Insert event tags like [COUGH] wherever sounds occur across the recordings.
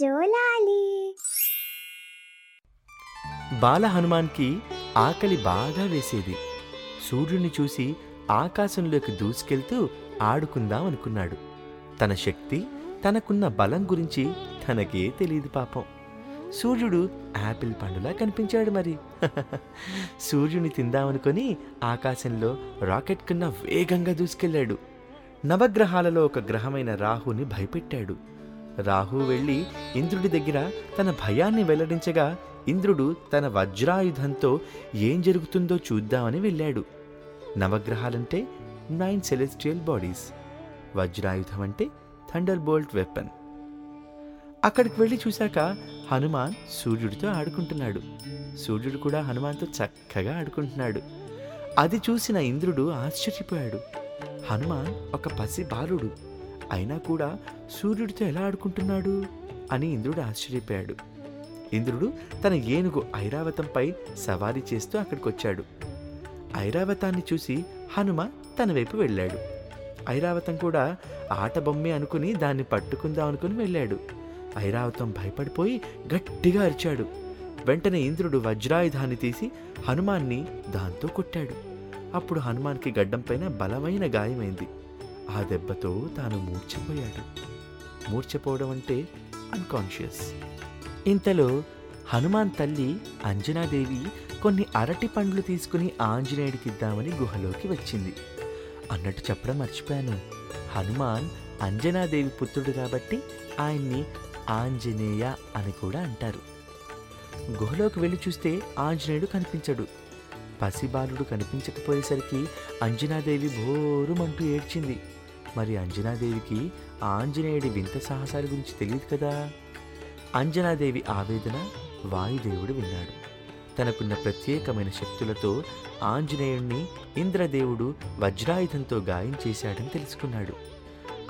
జోలాలి. బాల హనుమాన్కి ఆకలి బాగా వేసేది. సూర్యుని చూసి ఆకాశంలోకి దూసుకెళ్తూ ఆడుకుందాం అనుకున్నాడు. తన శక్తి తనకున్న బలం గురించి తనకే తెలియదు పాపం. సూర్యుడు యాపిల్ పండులా కనిపించాడు మరి. [LAUGHS] సూర్యుని తిందామనుకొని ఆకాశంలో రాకెట్ కన్నా వేగంగా దూసుకెళ్ళాడు. నవగ్రహాలలో ఒక గ్రహమైన రాహుని భయపెట్టాడు. రాహు వెళ్ళి ఇంద్రుడి దగ్గర తన భయాన్ని వెల్లడించగా ఇంద్రుడు తన వజ్రాయుధంతో ఏం జరుగుతుందో చూద్దామని వెళ్ళాడు. నవగ్రహాలంటే నైన్ సెలెస్టియల్ బాడీస్ వజ్రాయుధం అంటే థండర్ బోల్ట్ వెపన్. అక్కడికి వెళ్ళి చూశాక హనుమాన్ సూర్యుడితో ఆడుకుంటున్నాడు. సూర్యుడు కూడా హనుమాన్తో చక్కగా ఆడుకుంటున్నాడు. అది చూసిన ఇంద్రుడు ఆశ్చర్యపోయాడు. హనుమాన్ ఒక పసి బాలుడు అయినా కూడా సూర్యుడితో ఎలా ఆడుకుంటున్నాడు అని ఇంద్రుడు ఆశ్చర్యపోయాడు. ఇంద్రుడు తన ఏనుగు ఐరావతంపై సవారీ చేస్తూ అక్కడికొచ్చాడు. ఐరావతాన్ని చూసి హనుమ తన వైపు వెళ్ళాడు. ఐరావతం కూడా ఆట బొమ్మే అనుకుని దాన్ని పట్టుకుందాం అనుకుని వెళ్ళాడు. ఐరావతం భయపడిపోయి గట్టిగా అరిచాడు. వెంటనే ఇంద్రుడు వజ్రాయుధాన్ని తీసి హనుమాన్ని దాంతో కొట్టాడు. అప్పుడు హనుమాన్కి గడ్డంపైన బలమైన గాయమైంది. ఆ దెబ్బతో తాను మూర్ఛపోయాడు. మూర్ఛపోవడం అంటే అన్కాన్షియస్ ఇంతలో హనుమాన్ తల్లి అంజనాదేవి కొన్ని అరటి పండ్లు తీసుకుని ఆంజనేయుడికిద్దామని గుహలోకి వచ్చింది. అన్నట్టు చెప్పడం మర్చిపోయాను. హనుమాన్ అంజనాదేవి పుత్రుడు కాబట్టి ఆయన్ని ఆంజనేయ అని కూడా అంటారు. గుహలోకి వెళ్ళి చూస్తే ఆంజనేయుడు కనిపించడు. పసిబాలుడు కనిపించకపోయేసరికి అంజనాదేవి భోరుమంటూ ఏడ్చింది. మరి అంజనాదేవికి ఆంజనేయుడి వింత సాహసాల గురించి తెలియదు కదా? అంజనాదేవి ఆవేదన వాయుదేవుడు విన్నాడు. తనకున్న ప్రత్యేకమైన శక్తులతో ఆంజనేయుణ్ణి ఇంద్రదేవుడు వజ్రాయుధంతో గాయం చేశాడని తెలుసుకున్నాడు.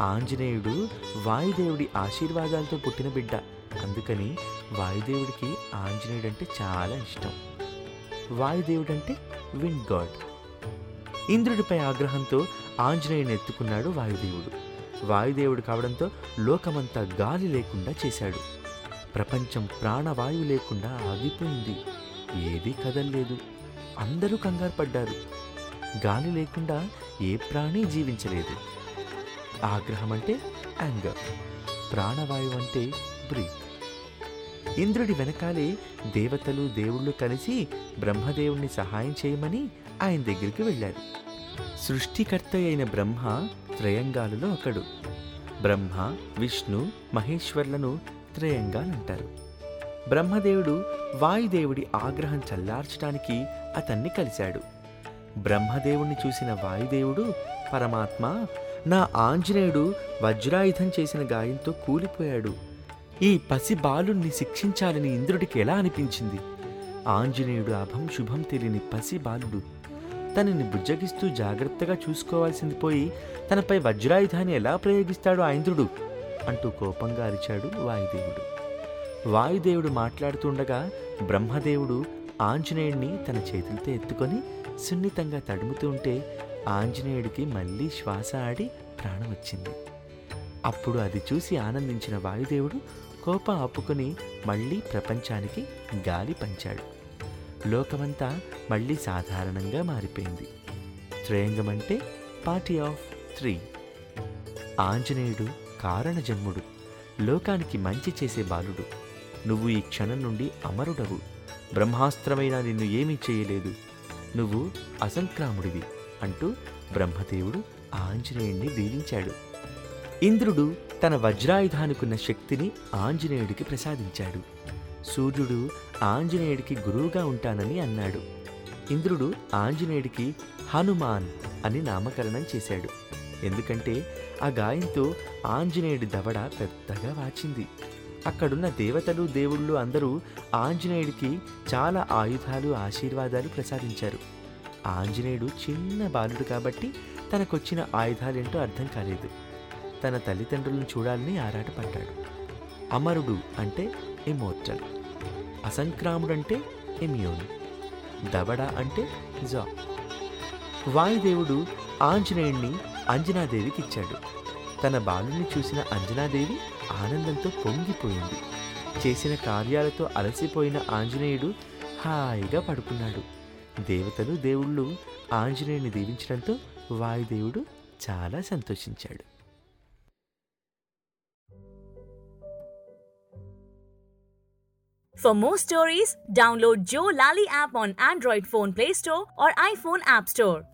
ఆంజనేయుడు వాయుదేవుడి ఆశీర్వాదాలతో పుట్టిన బిడ్డ. అందుకని వాయుదేవుడికి ఆంజనేయుడంటే చాలా ఇష్టం. వాయుదేవుడంటే విండ్ గాడ్. ఇంద్రుడిపై ఆగ్రహంతో ఆంజనేయుని ఎత్తుకున్నాడు వాయుదేవుడు. వాయుదేవుడు కావడంతో లోకమంతా గాలి లేకుండా చేశాడు. ప్రపంచం ప్రాణవాయువు లేకుండా ఆగిపోయింది. ఏదీ కదల్లేదు. అందరూ కంగారు పడ్డారు. గాలి లేకుండా ఏ ప్రాణి జీవించలేదు. ఆగ్రహం అంటే యాంగర్. ప్రాణవాయువు అంటే బ్రీత్. ఇంద్రుడి వెనకాలే దేవతలు దేవుళ్ళు కలిసి బ్రహ్మదేవుణ్ణి సహాయం చేయమని ఆయన దగ్గరికి వెళ్ళారు. సృష్టికర్త అయిన బ్రహ్మ త్రయంగాలలో ఒకడు. బ్రహ్మ విష్ణు మహేశ్వర్లను త్రయంగాలంటారు. బ్రహ్మదేవుడు వాయుదేవుడి ఆగ్రహం చల్లార్చడానికి అతన్ని కలిశాడు. బ్రహ్మదేవుణ్ణి చూసిన వాయుదేవుడు పరమాత్మ నా ఆంజనేయుడు వజ్రాయుధం చేసిన గాయంతో కూలిపోయాడు. ఈ పసి బాలుణ్ణి శిక్షించాలని ఇంద్రుడికి ఎలా అనిపించింది? ఆంజనేయుడు అభం శుభం తెలియని పసి బాలుడు తనని బుజ్జగిస్తూ జాగ్రత్తగా చూసుకోవాల్సింది పోయి తనపై వజ్రాయుధాన్ని ఎలా ప్రయోగిస్తాడు ఆ అంటూ కోపంగా అరిచాడు వాయుదేవుడు. వాయుదేవుడు మాట్లాడుతుండగా బ్రహ్మదేవుడు ఆంజనేయుడిని తన చేతులతో ఎత్తుకొని సున్నితంగా తడుముతూ ఉంటే ఆంజనేయుడికి మళ్ళీ శ్వాస ఆడి ప్రాణం వచ్చింది అప్పుడు అది చూసి ఆనందించిన వాయుదేవుడు కోపం ఆపుకొని మళ్ళీ ప్రపంచానికి గాలి పంచాడు. లోకమంతా మళ్ళీ సాధారణంగా మారిపోయింది. త్రయంగం అంటే పార్టీ ఆఫ్ త్రీ. ఆంజనేయుడు కారణజన్ముడు. లోకానికి మంచి చేసే బాలుడు. నువ్వు ఈ క్షణం నుండి అమరుడవు. బ్రహ్మాస్త్రమైన నిన్ను ఏమీ చేయలేదు. నువ్వు అసంక్రాముడివి అంటూ బ్రహ్మదేవుడు ఆంజనేయుణ్ణి దీవించాడు. ఇంద్రుడు తన వజ్రాయుధానికున్న శక్తిని ఆంజనేయుడికి ప్రసాదించాడు. సూర్యుడు ఆంజనేయుడికి గురువుగా ఉంటానని అన్నాడు. ఇంద్రుడు ఆంజనేయుడికి హనుమాన్ అని నామకరణం చేశాడు. ఎందుకంటే ఆ గాయంతో ఆంజనేయుడి దవడ పెద్దగా వాచింది. అక్కడున్న దేవతలు దేవుళ్ళు అందరూ ఆంజనేయుడికి చాలా ఆయుధాలు ఆశీర్వాదాలు ప్రసాదించారు. ఆంజనేయుడు చిన్న బాలుడు కాబట్టి తనకొచ్చిన ఆయుధాలేంటో అర్థం కాలేదు. తన తల్లిదండ్రులను చూడాలని ఆరాటపడ్డాడు. అమరుడు అంటే ఇమోర్టల్ అసంక్రాముడంటే ఇమ్యూన్. దవడ అంటే జా. వాయుదేవుడు ఆంజనేయుణ్ణి అంజనాదేవికి ఇచ్చాడు తన బాలుని చూసిన అంజనాదేవి ఆనందంతో పొంగిపోయింది. చేసిన కార్యాలతో అలసిపోయిన ఆంజనేయుడు హాయిగా పడుకున్నాడు. దేవతలు దేవుళ్ళు ఆంజనేయుని దీవించడంతో వాయుదేవుడు చాలా సంతోషించాడు. For more stories, download Joe Lally app on Android Phone Play Store or iPhone App Store.